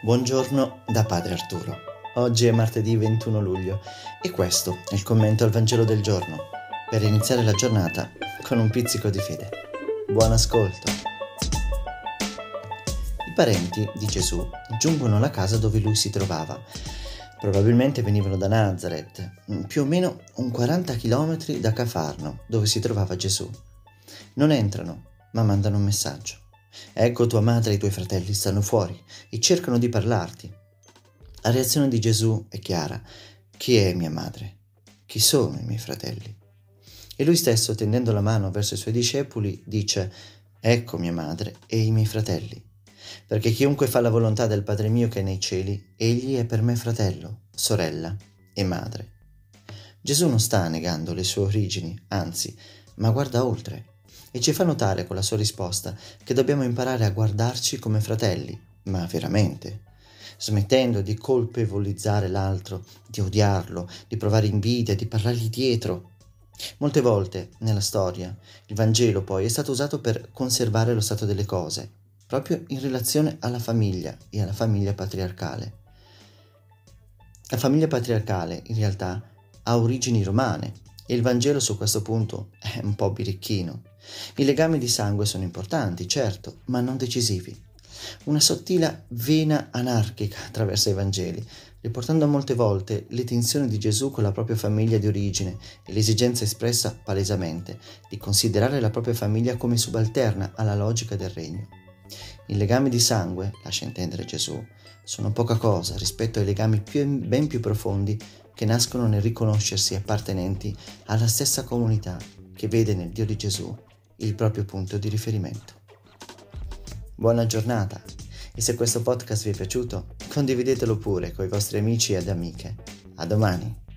Buongiorno da Padre Arturo. Oggi è martedì 21 luglio e questo è il commento al Vangelo del giorno per iniziare la giornata con un pizzico di fede. Buon ascolto. I parenti di Gesù giungono alla casa dove lui si trovava. Probabilmente venivano da Nazareth, più o meno un 40 km da Cafarno, dove si trovava Gesù. Non entrano, ma mandano un messaggio. Ecco tua madre e i tuoi fratelli stanno fuori e cercano di parlarti. La reazione di Gesù è chiara. Chi è mia madre? Chi sono i miei fratelli? E lui stesso, tendendo la mano verso i suoi discepoli, dice, Ecco mia madre e i miei fratelli. Perché chiunque fa la volontà del Padre mio che è nei cieli, egli è per me fratello, sorella e madre. Gesù non sta negando le sue origini, anzi, ma guarda oltre e ci fa notare con la sua risposta che dobbiamo imparare a guardarci come fratelli, ma veramente, smettendo di colpevolizzare l'altro, di odiarlo, di provare invidia, di parlargli dietro. Molte volte nella storia il Vangelo poi è stato usato per conservare lo stato delle cose, proprio in relazione alla famiglia e alla famiglia patriarcale. La famiglia patriarcale in realtà ha origini romane il Vangelo su questo punto è un po' birichino. I legami di sangue sono importanti, certo, ma non decisivi. Una sottile vena anarchica attraversa i Vangeli, riportando molte volte le tensioni di Gesù con la propria famiglia di origine e l'esigenza espressa palesemente di considerare la propria famiglia come subalterna alla logica del regno. I legami di sangue, lascia intendere Gesù, sono poca cosa rispetto ai legami più, ben più profondi che nascono nel riconoscersi appartenenti alla stessa comunità che vede nel Dio di Gesù il proprio punto di riferimento. Buona giornata e se questo podcast vi è piaciuto condividetelo pure con i vostri amici ed amiche. A domani!